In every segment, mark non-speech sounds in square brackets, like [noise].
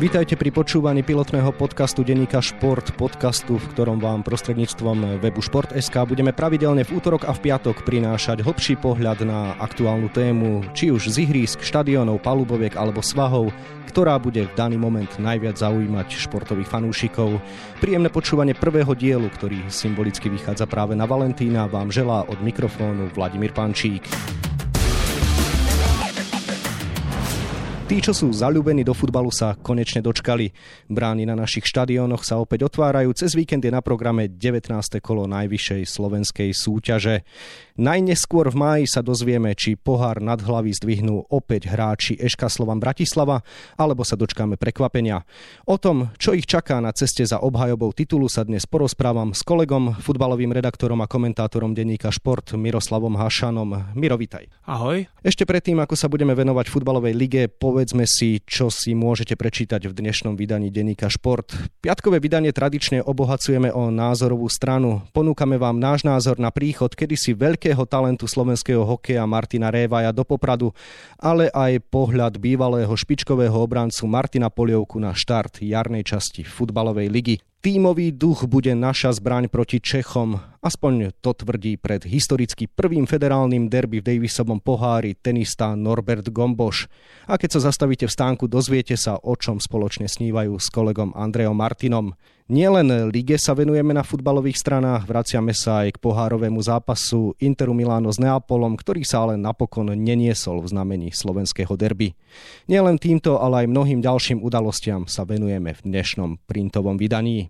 Vítajte pri počúvaní pilotného podcastu Deníka Šport, podcastu, v ktorom vám prostredníctvom webu Šport.sk budeme pravidelne v útorok a v piatok prinášať hlbší pohľad na aktuálnu tému, či už z ihrísk, štadionov, paluboviek alebo svahov, ktorá bude v daný moment najviac zaujímať športových fanúšikov. Príjemné počúvanie prvého dielu, ktorý symbolicky vychádza práve na Valentína, vám želá od mikrofónu Vladimír Pančík. Tí, čo sú zalúbení do futbalu, sa konečne dočkali. Brány na našich štadiónoch sa opäť otvárajú. Cez víkend je na programe 19. kolo najvyššej slovenskej súťaže. Najneskôr v máji sa dozvieme, či pohár nad hlavy zdvihnú opäť hráči Eška Slovan Bratislava, alebo sa dočkáme prekvapenia. O tom, čo ich čaká na ceste za obhajobou titulu, sa dnes porozprávam s kolegom, futbalovým redaktorom a komentátorom denníka Šport Miroslavom Hašanom. Miro, vitaj. Ahoj. Ešte predtým, ako sa budeme venovať futbalovej lige, povedzme si, čo si môžete prečítať v dnešnom vydaní denníka Šport. Piatkové vydanie tradične obohacujeme o názorovú stranu. Ponúkame vám náš názor na príchod kedysi veľkého talentu slovenského hokeja Martina Révaja do Popradu, ale aj pohľad bývalého špičkového obrancu Martina Polievku na štart jarnej časti futbalovej ligy. Tímový duch bude naša zbraň proti Čechom. Aspoň to tvrdí pred historicky prvým federálnym derby v Davisovom pohári tenista Norbert Gomboš. A keď sa zastavíte v stánku, dozviete sa, o čom spoločne snívajú s kolegom Andreom Martinom. Nielen lige sa venujeme na futbalových stranách, vraciame sa aj k pohárovému zápasu Interu Miláno s Neapolom, ktorý sa ale napokon neniesol v znamení slovenského derby. Nielen týmto, ale aj mnohým ďalším udalostiam sa venujeme v dnešnom printovom vydaní.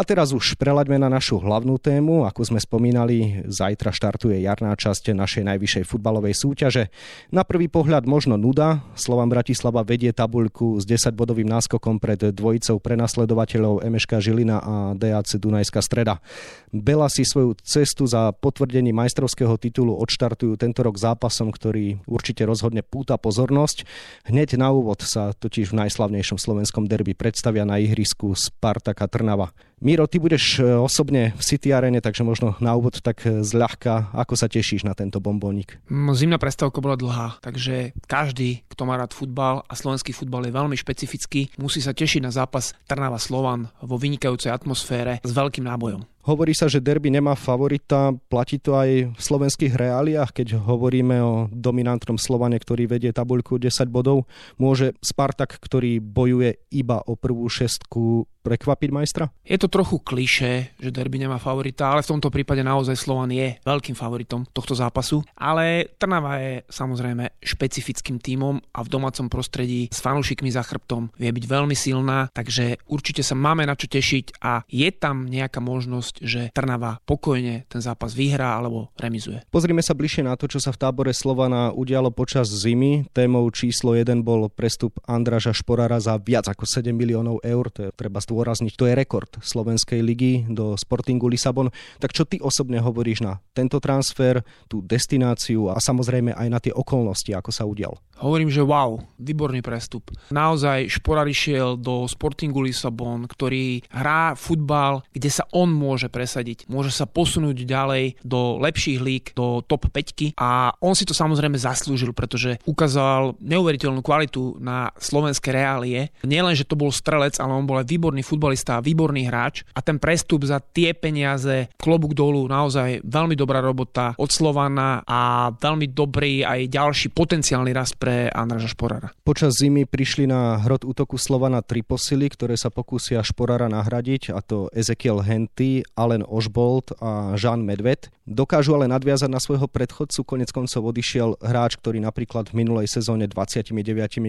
A teraz už prelaďme na našu hlavnú tému. Ako sme spomínali, zajtra štartuje jarná časť našej najvyššej futbalovej súťaže. Na prvý pohľad možno nuda. Slovan Bratislava vedie tabuľku s 10-bodovým náskokom pred dvojicou prenasledovateľov Emeška Žilina a DAC Dunajská streda. Bela si svoju cestu za potvrdení majstrovského titulu odštartujú tento rok zápasom, ktorý určite rozhodne púta pozornosť. Hneď na úvod sa totiž v najslavnejšom slovenskom derby predstavia na ihrisku Spartaka Trnava. Miro, ty budeš e, osobne v City Arene, takže možno na úvod tak e, zľahka, ako sa tešíš na tento bombónik? Zimná prestávka bola dlhá, takže každý, kto má rád futbal a slovenský futbal je veľmi špecifický, musí sa tešiť na zápas Trnava Slovan vo vynikajúcej atmosfére s veľkým nábojom. Hovorí sa, že derby nemá favorita. Platí to aj v slovenských reáliách, keď hovoríme o dominantnom Slovane, ktorý vedie tabuľku 10 bodov. Môže Spartak, ktorý bojuje iba o prvú šestku, prekvapiť majstra? Je to trochu kliše, že derby nemá favorita, ale v tomto prípade naozaj Slovan je veľkým favoritom tohto zápasu. Ale Trnava je samozrejme špecifickým tímom a v domácom prostredí s fanúšikmi za chrbtom vie byť veľmi silná, takže určite sa máme na čo tešiť a je tam nejaká možnosť možnosť, že Trnava pokojne ten zápas vyhrá alebo remizuje. Pozrime sa bližšie na to, čo sa v tábore Slovana udialo počas zimy. Témou číslo 1 bol prestup Andraža Šporára za viac ako 7 miliónov eur. To je treba zdôrazniť. To je rekord Slovenskej ligy do Sportingu Lisabon. Tak čo ty osobne hovoríš na tento transfer, tú destináciu a samozrejme aj na tie okolnosti, ako sa udial? Hovorím, že wow, výborný prestup. Naozaj Šporár išiel do Sportingu Lisabon, ktorý hrá futbal, kde sa on môže presadiť. Môže sa posunúť ďalej do lepších lík, do top 5 a on si to samozrejme zaslúžil, pretože ukázal neuveriteľnú kvalitu na slovenské reálie. Nielen, že to bol strelec, ale on bol aj výborný futbalista výborný hráč a ten prestup za tie peniaze, klobúk dolu, naozaj veľmi dobrá robota od Slovana a veľmi dobrý aj ďalší potenciálny rast pre Andraža Šporára. Počas zimy prišli na hrot útoku Slovana tri posily, ktoré sa pokúsia Šporára nahradiť, a to Ezekiel Henty, Allen Ožbolt a Jean Medved. Dokážu ale nadviazať na svojho predchodcu, konec koncov odišiel hráč, ktorý napríklad v minulej sezóne 29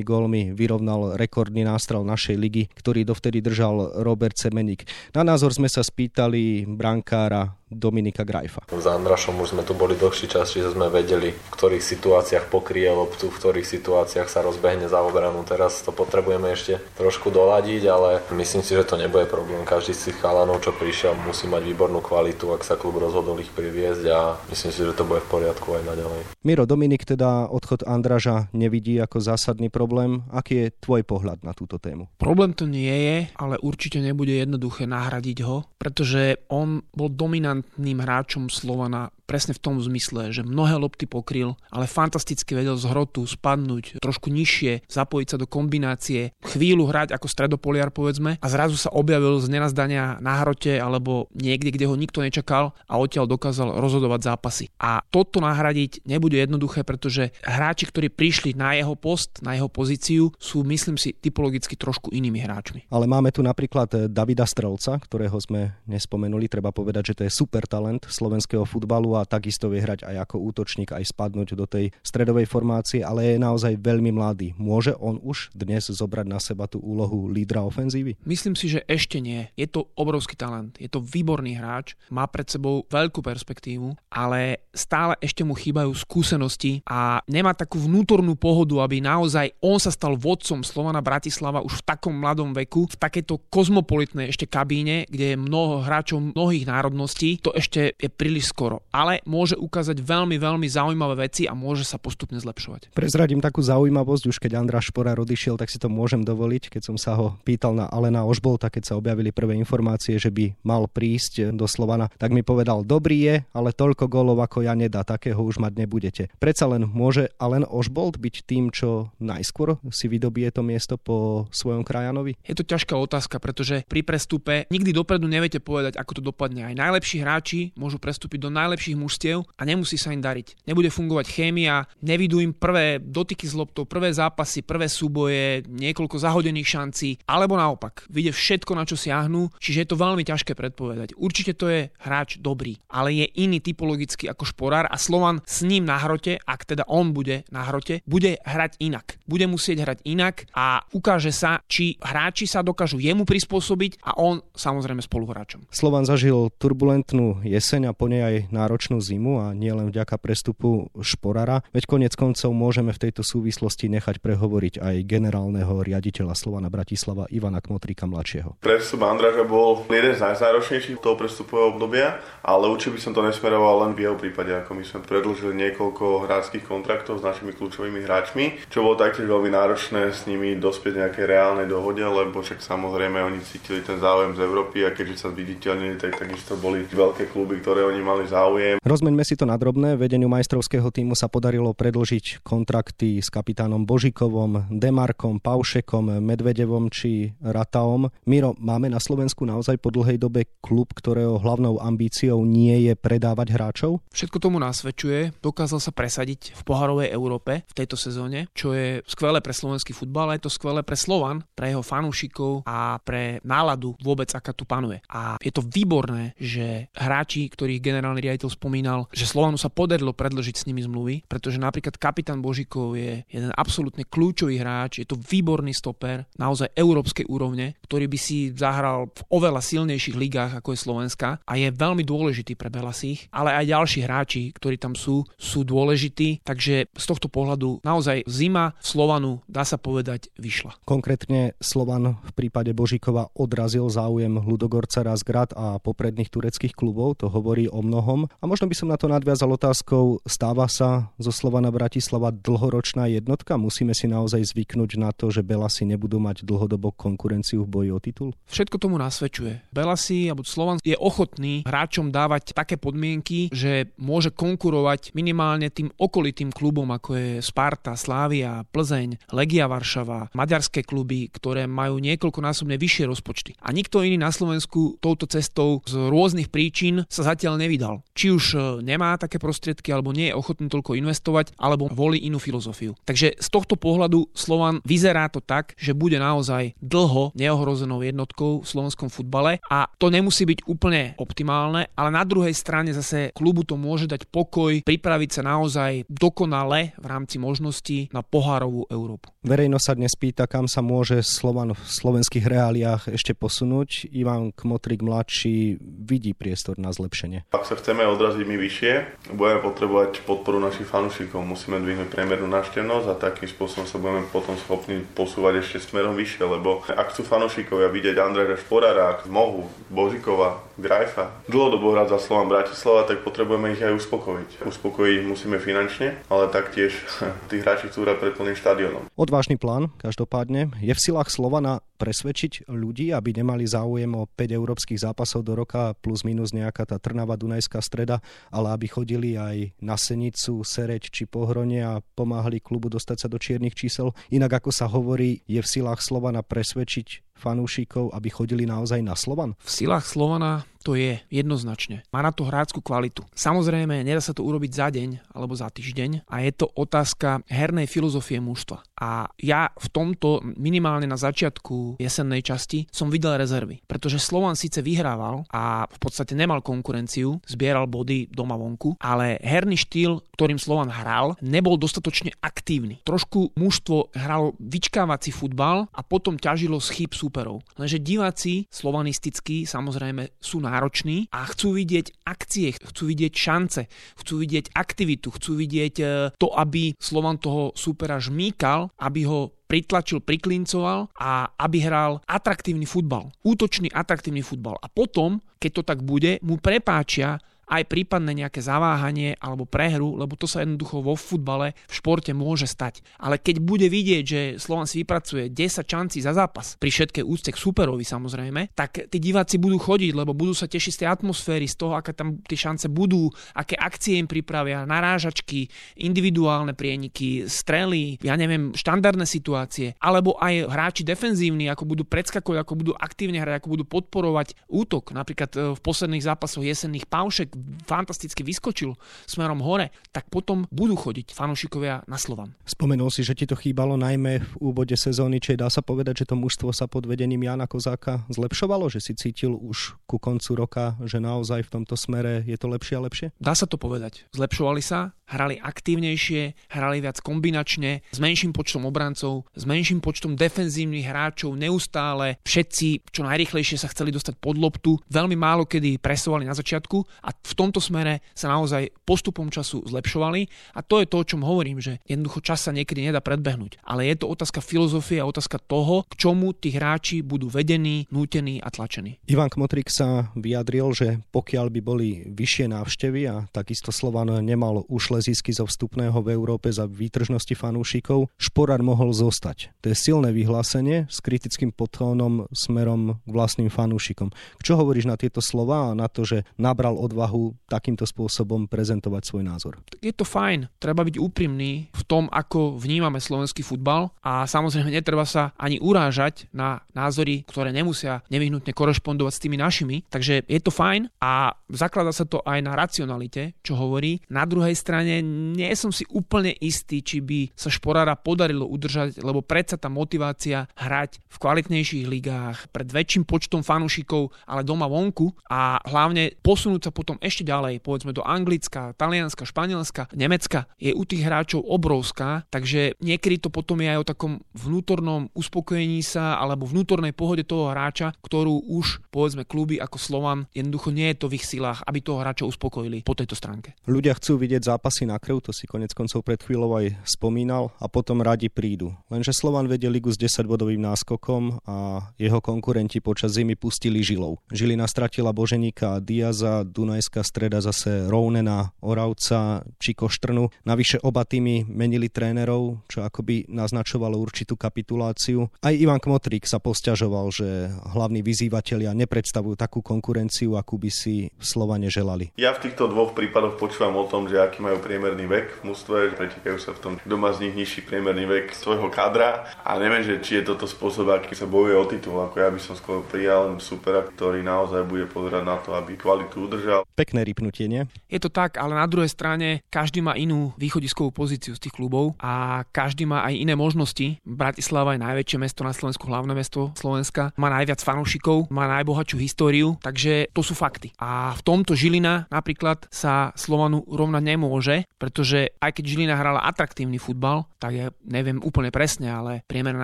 gólmi vyrovnal rekordný nástrel našej ligy, ktorý dovtedy držal Robert Semeník. Na názor sme sa spýtali brankára Dominika Grajfa. S Andrašom už sme tu boli dlhší čas, čiže sme vedeli, v ktorých situáciách pokrie loptu, v ktorých situáciách sa rozbehne za obranu. Teraz to potrebujeme ešte trošku doladiť, ale myslím si, že to nebude problém. Každý z tých chalanov, čo prišiel, musí mať výbornú kvalitu, ak sa klub rozhodol ich priviesť a myslím si, že to bude v poriadku aj naďalej. Miro Dominik teda odchod Andraža nevidí ako zásadný problém. Aký je tvoj pohľad na túto tému? Problém to nie je, ale určite nebude jednoduché nahradiť ho, pretože on bol dominant dominantným hráčom Slovana presne v tom zmysle, že mnohé lopty pokryl, ale fantasticky vedel z hrotu spadnúť trošku nižšie, zapojiť sa do kombinácie, chvíľu hrať ako stredopoliar povedzme a zrazu sa objavil z nenazdania na hrote alebo niekde, kde ho nikto nečakal a odtiaľ dokázal rozhodovať zápasy. A toto nahradiť nebude jednoduché, pretože hráči, ktorí prišli na jeho post, na jeho pozíciu, sú myslím si typologicky trošku inými hráčmi. Ale máme tu napríklad Davida Strelca, ktorého sme nespomenuli. Treba povedať, že to je super talent slovenského futbalu a takisto vie hrať aj ako útočník, aj spadnúť do tej stredovej formácie, ale je naozaj veľmi mladý. Môže on už dnes zobrať na seba tú úlohu lídra ofenzívy? Myslím si, že ešte nie. Je to obrovský talent, je to výborný hráč, má pred sebou veľkú perspektívu, ale stále ešte mu chýbajú skúsenosti a nemá takú vnútornú pohodu, aby naozaj on sa stal vodcom Slovana Bratislava už v takom mladom veku, v takejto kozmopolitnej ešte kabíne, kde je mnoho hráčov mnohých národností. To ešte je príliš skoro, ale môže ukázať veľmi, veľmi zaujímavé veci a môže sa postupne zlepšovať. Prezradím takú zaujímavosť, už keď Andrá Špora odišiel, tak si to môžem dovoliť, keď som sa ho pýtal na Alena Ožbolta, keď sa objavili prvé informácie, že by mal prísť do Slovana, tak mi povedal, dobrý je, ale toľko gólov ako ja nedá, takého už mať nebudete. Predsa len môže Alen Ožbolt byť tým, čo najskôr si vydobie to miesto po svojom krajanovi? Je to ťažká otázka, pretože pri prestupe nikdy dopredu neviete povedať, ako to dopadne. Aj najlepší hráči môžu prestúpiť do najlepších mužstiev a nemusí sa im dariť. Nebude fungovať chémia, nevidú im prvé dotyky s loptou, prvé zápasy, prvé súboje, niekoľko zahodených šancí, alebo naopak, vidie všetko, na čo siahnu, čiže je to veľmi ťažké predpovedať. Určite to je hráč dobrý, ale je iný typologicky ako Šporár a Slovan s ním na hrote, ak teda on bude na hrote, bude hrať inak. Bude musieť hrať inak a ukáže sa, či hráči sa dokážu jemu prispôsobiť a on samozrejme spoluhráčom. Slovan zažil turbulentnú jeseň a po nej aj náročnú zimu a nielen vďaka prestupu Šporara, veď konec koncov môžeme v tejto súvislosti nechať prehovoriť aj generálneho riaditeľa Slovana Bratislava Ivana Kmotrika mladšieho. Prestup Andraža bol jeden z najzáročnejších toho prestupového obdobia, ale určite by som to nesmeroval len v jeho prípade, ako my sme predlžili niekoľko hráčských kontraktov s našimi kľúčovými hráčmi, čo bolo taktiež veľmi náročné s nimi dospieť nejaké reálnej dohode, lebo však samozrejme oni cítili ten záujem z Európy a keďže sa viditeľnili, tak takisto boli veľké kluby, ktoré oni mali záujem. Rozmeňme si to na drobné. Vedeniu majstrovského týmu sa podarilo predlžiť kontrakty s kapitánom Božikovom, Demarkom, Paušekom, Medvedevom či Rataom. Miro, máme na Slovensku naozaj po dlhej dobe klub, ktorého hlavnou ambíciou nie je predávať hráčov? Všetko tomu nasvedčuje. Dokázal sa presadiť v poharovej Európe v tejto sezóne, čo je skvelé pre slovenský futbal, ale je to skvelé pre Slovan, pre jeho fanúšikov a pre náladu vôbec, aká tu panuje. A je to výborné, že hráči, ktorých generálny riaditeľ spomínal, že Slovanu sa podarilo predložiť s nimi zmluvy, pretože napríklad kapitán Božikov je jeden absolútne kľúčový hráč, je to výborný stoper, naozaj európskej úrovne, ktorý by si zahral v oveľa silnejších ligách ako je Slovenska a je veľmi dôležitý pre Belasích, ale aj ďalší hráči, ktorí tam sú, sú dôležití, takže z tohto pohľadu naozaj zima Slovanu, dá sa povedať, vyšla. Konkrétne Slovan v prípade Božikova odrazil záujem Ludogorca Razgrad a popredných tureckých klubov, to hovorí o mnohom. A možno by som na to nadviazal otázkou, stáva sa zo Slovana Bratislava dlhoročná jednotka? Musíme si naozaj zvyknúť na to, že Belasi nebudú mať dlhodobo konkurenciu v boji o titul? Všetko tomu nasvedčuje. Belasi alebo Slovan je ochotný hráčom dávať také podmienky, že môže konkurovať minimálne tým okolitým klubom, ako je Sparta, Slávia, Plzeň, Legia Varšava, maďarské kluby, ktoré majú niekoľkonásobne vyššie rozpočty. A nikto iný na Slovensku touto cestou z rôznych príčin sa zatiaľ nevydal. Či už e, nemá také prostriedky, alebo nie je ochotný toľko investovať, alebo volí inú filozofiu. Takže z tohto pohľadu Slovan vyzerá to tak, že bude naozaj dlho neohrozenou jednotkou v slovenskom futbale a to nemusí byť úplne optimálne, ale na druhej strane zase klubu to môže dať pokoj, pripraviť sa naozaj dokonale v rámci možností na pohárovú Európu. Verejnosť sa dnes pýta, kam sa môže Slovan v slovenských reáliách ešte posunúť. Ivan Kmotrik mladší vidí priestor na zlepšenie. Ak sa chceme odraziť my vyššie, budeme potrebovať podporu našich fanúšikov. Musíme dvihnúť priemernú návštevnosť a takým spôsobom sa budeme potom schopní posúvať ešte smerom vyššie, lebo ak chcú fanúšikovia vidieť Andreja Šporára, Mohu, Božikova, Grajfa, dlhodobo hrať za Slovan Bratislava, tak potrebujeme ich aj uspokojiť. Uspokojiť ich musíme finančne, ale taktiež [laughs] tí hráči chcú hrať pred plným štadiónom. Odvážny plán, každopádne. Je v silách Slovana presvedčiť ľudí, aby nemali záujem o 5 európskych zápasov do roka plus minus nejaká tá Trnava Dunajská streda, ale aby chodili aj na Senicu, Sereď či Pohronie a pomáhali klubu dostať sa do čiernych čísel. Inak ako sa hovorí, je v silách Slovana presvedčiť fanúšikov, aby chodili naozaj na Slovan? V silách Slovana to je jednoznačne. Má na to hráckú kvalitu. Samozrejme, nedá sa to urobiť za deň alebo za týždeň a je to otázka hernej filozofie mužstva. A ja v tomto minimálne na začiatku jesennej časti som videl rezervy, pretože Slovan síce vyhrával a v podstate nemal konkurenciu, zbieral body doma vonku, ale herný štýl, ktorým Slovan hral, nebol dostatočne aktívny. Trošku mužstvo hralo vyčkávací futbal a potom ťažilo z chyb súperov. Lenže diváci slovanistickí samozrejme sú nároční a chcú vidieť akcie, chcú vidieť šance, chcú vidieť aktivitu, chcú vidieť e, to, aby Slovan toho súpera žmýkal, aby ho pritlačil, priklincoval a aby hral atraktívny futbal. Útočný atraktívny futbal. A potom, keď to tak bude, mu prepáčia aj prípadne nejaké zaváhanie alebo prehru, lebo to sa jednoducho vo futbale, v športe môže stať. Ale keď bude vidieť, že Slovan si vypracuje 10 šancí za zápas, pri všetkej úcte k superovi samozrejme, tak tí diváci budú chodiť, lebo budú sa tešiť z tej atmosféry, z toho, aké tam tie šance budú, aké akcie im pripravia, narážačky, individuálne prieniky, strely, ja neviem, štandardné situácie, alebo aj hráči defenzívni, ako budú predskakovať, ako budú aktívne hrať, ako budú podporovať útok. Napríklad e, v posledných zápasoch jesenných Paušek fantasticky vyskočil smerom hore, tak potom budú chodiť fanúšikovia na Slovan. Spomenul si, že ti to chýbalo najmä v úvode sezóny, či dá sa povedať, že to mužstvo sa pod vedením Jana Kozáka zlepšovalo, že si cítil už ku koncu roka, že naozaj v tomto smere je to lepšie a lepšie? Dá sa to povedať. Zlepšovali sa, hrali aktívnejšie, hrali viac kombinačne, s menším počtom obrancov, s menším počtom defenzívnych hráčov, neustále všetci čo najrychlejšie sa chceli dostať pod loptu, veľmi málo kedy presovali na začiatku a v tomto smere sa naozaj postupom času zlepšovali a to je to, o čom hovorím, že jednoducho čas sa niekedy nedá predbehnúť. Ale je to otázka filozofie a otázka toho, k čomu tí hráči budú vedení, nútení a tlačení. Ivan Kmotrik sa vyjadril, že pokiaľ by boli vyššie návštevy a takisto Slovan nemal ušle zisky zo vstupného v Európe za výtržnosti fanúšikov, Šporár mohol zostať. To je silné vyhlásenie s kritickým podtónom smerom k vlastným fanúšikom. Čo hovoríš na tieto slova a na to, že nabral odvahu takýmto spôsobom prezentovať svoj názor. Je to fajn, treba byť úprimný v tom, ako vnímame slovenský futbal a samozrejme netreba sa ani urážať na názory, ktoré nemusia nevyhnutne korešpondovať s tými našimi. Takže je to fajn a zaklada sa to aj na racionalite, čo hovorí. Na druhej strane nie som si úplne istý, či by sa Šporára podarilo udržať, lebo predsa tá motivácia hrať v kvalitnejších ligách pred väčším počtom fanúšikov, ale doma vonku a hlavne posunúť sa potom ešte ďalej, povedzme do Anglicka, Talianska, Španielska, Nemecka, je u tých hráčov obrovská, takže niekedy to potom je aj o takom vnútornom uspokojení sa alebo vnútornej pohode toho hráča, ktorú už povedzme kluby ako Slovan jednoducho nie je to v ich silách, aby toho hráča uspokojili po tejto stránke. Ľudia chcú vidieť zápasy na krv, to si konec koncov pred chvíľou aj spomínal a potom radi prídu. Lenže Slovan vedie ligu s 10-bodovým náskokom a jeho konkurenti počas zimy pustili žilou. Žilina stratila Boženíka a Diaza, Dunajská Dunajská streda zase Rounena, Oravca či Koštrnu. Navyše oba týmy menili trénerov, čo akoby naznačovalo určitú kapituláciu. Aj Ivan Kmotrík sa posťažoval, že hlavní vyzývatelia nepredstavujú takú konkurenciu, akú by si v Slovane želali. Ja v týchto dvoch prípadoch počúvam o tom, že aký majú priemerný vek v mústve, pretekajú sa v tom, doma z nich nižší priemerný vek svojho kadra a neviem, že či je toto spôsob, aký sa bojuje o titul, ako ja by som skôr prijal supera, ktorý naozaj bude pozerať na to, aby kvalitu udržal. Pek pekné rypnutie, nie? Je to tak, ale na druhej strane každý má inú východiskovú pozíciu z tých klubov a každý má aj iné možnosti. Bratislava je najväčšie mesto na Slovensku, hlavné mesto Slovenska, má najviac fanúšikov, má najbohatšiu históriu, takže to sú fakty. A v tomto Žilina napríklad sa Slovanu rovnať nemôže, pretože aj keď Žilina hrala atraktívny futbal, tak ja neviem úplne presne, ale priemerná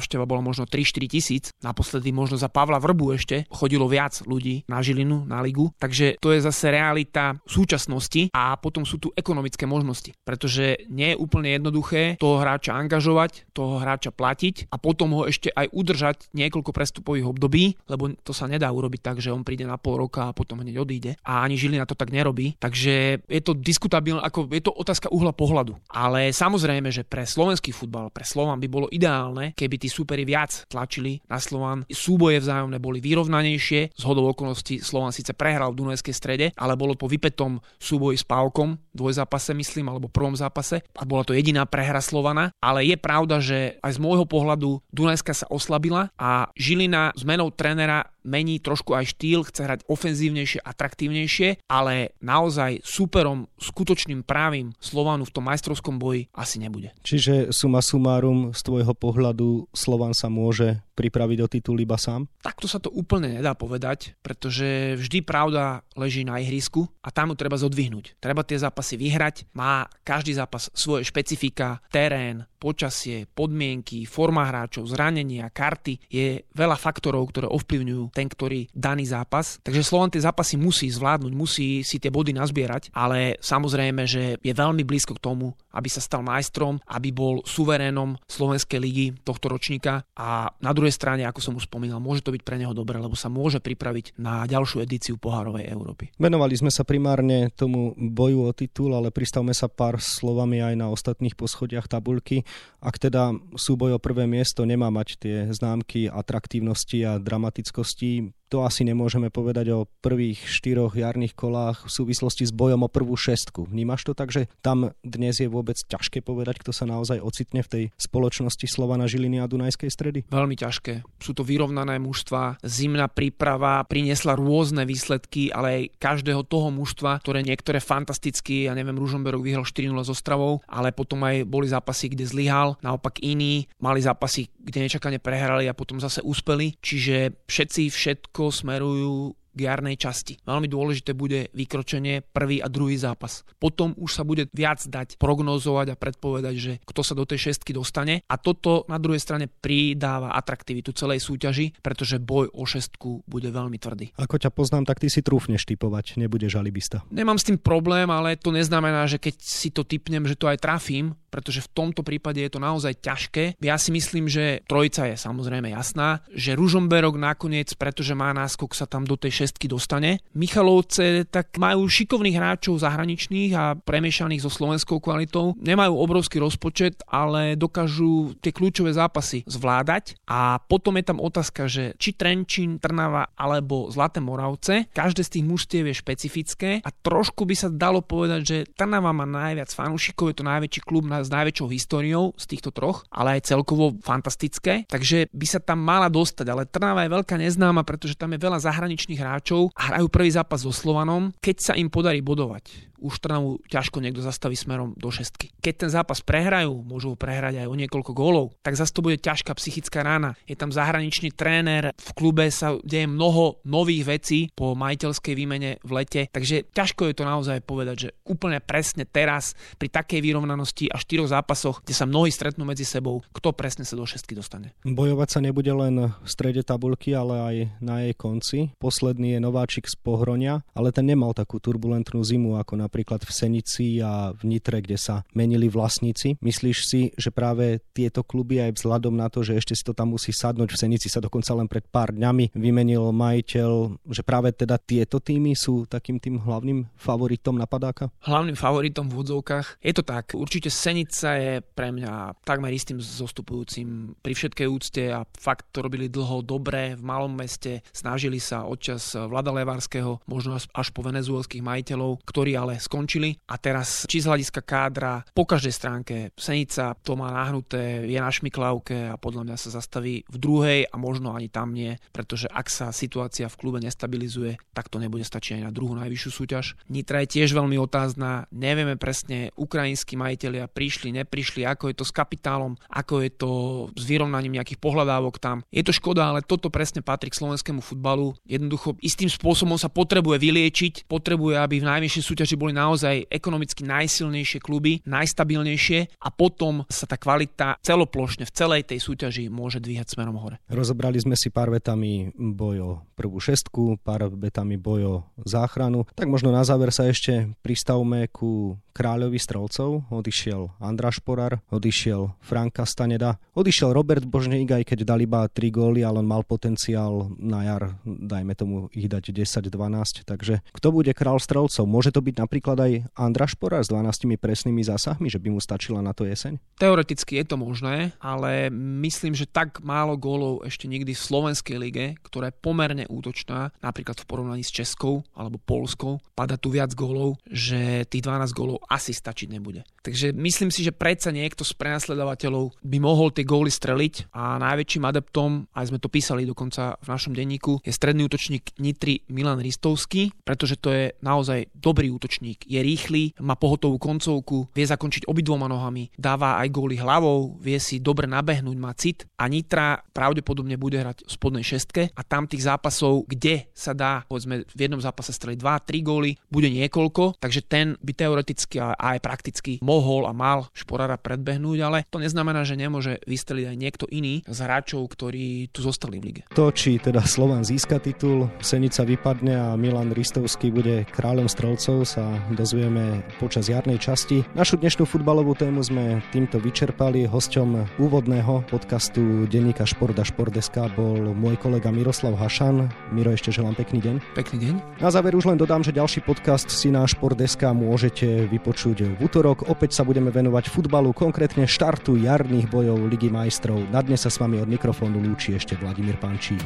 návšteva bola možno 3-4 tisíc. Naposledy možno za Pavla Vrbu ešte chodilo viac ľudí na Žilinu, na ligu. Takže to je zase realita realita súčasnosti a potom sú tu ekonomické možnosti. Pretože nie je úplne jednoduché toho hráča angažovať, toho hráča platiť a potom ho ešte aj udržať niekoľko prestupových období, lebo to sa nedá urobiť tak, že on príde na pol roka a potom hneď odíde. A ani Žilina to tak nerobí. Takže je to diskutabilné, ako je to otázka uhla pohľadu. Ale samozrejme, že pre slovenský futbal, pre Slovan by bolo ideálne, keby tí súperi viac tlačili na Slovan. Súboje vzájomné boli vyrovnanejšie. Z hodou okolností Slovan síce prehral v Dunajskej strede, ale bolo po vypetom súboji s Pávkom, dvojzápase myslím, alebo prvom zápase. A bola to jediná prehra Slovana. Ale je pravda, že aj z môjho pohľadu Dunajska sa oslabila a Žilina zmenou trénera mení trošku aj štýl, chce hrať ofenzívnejšie, atraktívnejšie, ale naozaj superom, skutočným právým Slovanu v tom majstrovskom boji asi nebude. Čiže suma sumárum z tvojho pohľadu Slovan sa môže pripraviť o titul iba sám? Takto sa to úplne nedá povedať, pretože vždy pravda leží na ihrisku a tam ju treba zodvihnúť. Treba tie zápasy vyhrať, má každý zápas svoje špecifika, terén, počasie, podmienky, forma hráčov, zranenia, karty. Je veľa faktorov, ktoré ovplyvňujú ten, ktorý daný zápas. Takže Slovan tie zápasy musí zvládnuť, musí si tie body nazbierať, ale samozrejme, že je veľmi blízko k tomu, aby sa stal majstrom, aby bol suverénom Slovenskej ligy tohto ročníka a na druhej strane, ako som už spomínal, môže to byť pre neho dobré, lebo sa môže pripraviť na ďalšiu edíciu pohárovej Európy. Venovali sme sa primárne tomu boju o titul, ale pristavme sa pár slovami aj na ostatných poschodiach tabulky. Ak teda súboj o prvé miesto nemá mať tie známky atraktívnosti a dramatickosti, ESG to asi nemôžeme povedať o prvých štyroch jarných kolách v súvislosti s bojom o prvú šestku. Vnímaš to tak, že tam dnes je vôbec ťažké povedať, kto sa naozaj ocitne v tej spoločnosti Slovana Žiliny a Dunajskej stredy? Veľmi ťažké. Sú to vyrovnané mužstva, zimná príprava priniesla rôzne výsledky, ale aj každého toho mužstva, ktoré niektoré fantasticky, ja neviem, Ružomberok vyhral 4-0 s Ostravou, ale potom aj boli zápasy, kde zlyhal, naopak iní mali zápasy, kde nečakane prehrali a potom zase úspeli. Čiže všetci všetko smerujú k jarnej časti. Veľmi dôležité bude vykročenie prvý a druhý zápas. Potom už sa bude viac dať prognozovať a predpovedať, že kto sa do tej šestky dostane a toto na druhej strane pridáva atraktivitu celej súťaži, pretože boj o šestku bude veľmi tvrdý. Ako ťa poznám, tak ty si trúfneš typovať, nebude žalibista. Nemám s tým problém, ale to neznamená, že keď si to typnem, že to aj trafím, pretože v tomto prípade je to naozaj ťažké. Ja si myslím, že trojica je samozrejme jasná, že Ružomberok nakoniec, pretože má náskok, sa tam do tej šestky dostane. Michalovce tak majú šikovných hráčov zahraničných a premiešaných so slovenskou kvalitou. Nemajú obrovský rozpočet, ale dokážu tie kľúčové zápasy zvládať. A potom je tam otázka, že či Trenčín, Trnava alebo Zlaté Moravce, každé z tých mužstiev je špecifické a trošku by sa dalo povedať, že Trnava má najviac fanúšikov, je to najväčší klub s najväčšou históriou z týchto troch, ale aj celkovo fantastické, takže by sa tam mala dostať, ale Trnava je veľká neznáma, pretože tam je veľa zahraničných hráčov a hrajú prvý zápas so Slovanom, keď sa im podarí bodovať už Trnavu ťažko niekto zastaví smerom do šestky. Keď ten zápas prehrajú, môžu ho prehrať aj o niekoľko gólov, tak zase to bude ťažká psychická rána. Je tam zahraničný tréner, v klube sa deje mnoho nových vecí po majiteľskej výmene v lete, takže ťažko je to naozaj povedať, že úplne presne teraz pri takej vyrovnanosti a štyroch zápasoch, kde sa mnohí stretnú medzi sebou, kto presne sa do šestky dostane. Bojovať sa nebude len v strede tabulky, ale aj na jej konci. Posledný je nováčik z Pohronia, ale ten nemal takú turbulentnú zimu ako na napríklad v Senici a v Nitre, kde sa menili vlastníci. Myslíš si, že práve tieto kluby aj vzhľadom na to, že ešte si to tam musí sadnúť, v Senici sa dokonca len pred pár dňami vymenil majiteľ, že práve teda tieto týmy sú takým tým hlavným favoritom napadáka? Hlavným favoritom v úvodzovkách. Je to tak. Určite Senica je pre mňa takmer istým zostupujúcim pri všetkej úcte a fakt to robili dlho dobre v malom meste. Snažili sa odčas Vlada Levárskeho, možno až po venezuelských majiteľov, ktorí ale skončili a teraz či z hľadiska kádra po každej stránke Senica to má nahnuté, je na šmiklavke a podľa mňa sa zastaví v druhej a možno ani tam nie, pretože ak sa situácia v klube nestabilizuje, tak to nebude stačiť aj na druhú najvyššiu súťaž. Nitra je tiež veľmi otázna, nevieme presne, ukrajinskí majiteľia prišli, neprišli, ako je to s kapitálom, ako je to s vyrovnaním nejakých pohľadávok tam. Je to škoda, ale toto presne patrí k slovenskému futbalu. Jednoducho istým spôsobom sa potrebuje vyliečiť, potrebuje, aby v najvyššej súťaži boli boli naozaj ekonomicky najsilnejšie kluby, najstabilnejšie a potom sa tá kvalita celoplošne v celej tej súťaži môže dvíhať smerom hore. Rozobrali sme si pár vetami boj o prvú šestku, pár vetami boj o záchranu. Tak možno na záver sa ešte pristavme ku kráľovi strelcov. Odišiel Andra Šporar, odišiel Franka Staneda, odišiel Robert Božník, aj keď dal iba 3 góly, ale on mal potenciál na jar, dajme tomu ich dať 10-12. Takže kto bude král strelcov? Môže to byť napríklad aj Andra Šporar s 12 presnými zásahmi, že by mu stačila na to jeseň? Teoreticky je to možné, ale myslím, že tak málo gólov ešte nikdy v Slovenskej lige, ktorá je pomerne útočná, napríklad v porovnaní s Českou alebo Polskou, pada tu viac gólov, že tých 12 gólov asi stačiť nebude. Takže myslím si, že predsa niekto z prenasledovateľov by mohol tie góly streliť a najväčším adeptom, aj sme to písali dokonca v našom denníku, je stredný útočník Nitry Milan Ristovský, pretože to je naozaj dobrý útočník. Je rýchly, má pohotovú koncovku, vie zakončiť obidvoma nohami, dáva aj góly hlavou, vie si dobre nabehnúť, má cit a Nitra pravdepodobne bude hrať v spodnej šestke a tam tých zápasov, kde sa dá, povedzme v jednom zápase streliť 2-3 góly, bude niekoľko, takže ten by teoreticky a aj prakticky mohol a mal Šporára predbehnúť, ale to neznamená, že nemôže vysteliť aj niekto iný z hráčov, ktorí tu zostali v lige. To, či teda Slovan získa titul, Senica vypadne a Milan Ristovský bude kráľom strelcov, sa dozvieme počas jarnej časti. Našu dnešnú futbalovú tému sme týmto vyčerpali. Hosťom úvodného podcastu denníka Šport a Športeska bol môj kolega Miroslav Hašan. Miro, ešte želám pekný deň. Pekný deň. Na záver už len dodám, že ďalší podcast si na Športdeska môžete vypočuť v útorok. Opäť sa budeme venovať futbalu, konkrétne štartu jarných bojov Ligy majstrov. Na dnes sa s vami od mikrofónu lúči ešte Vladimír Pančík.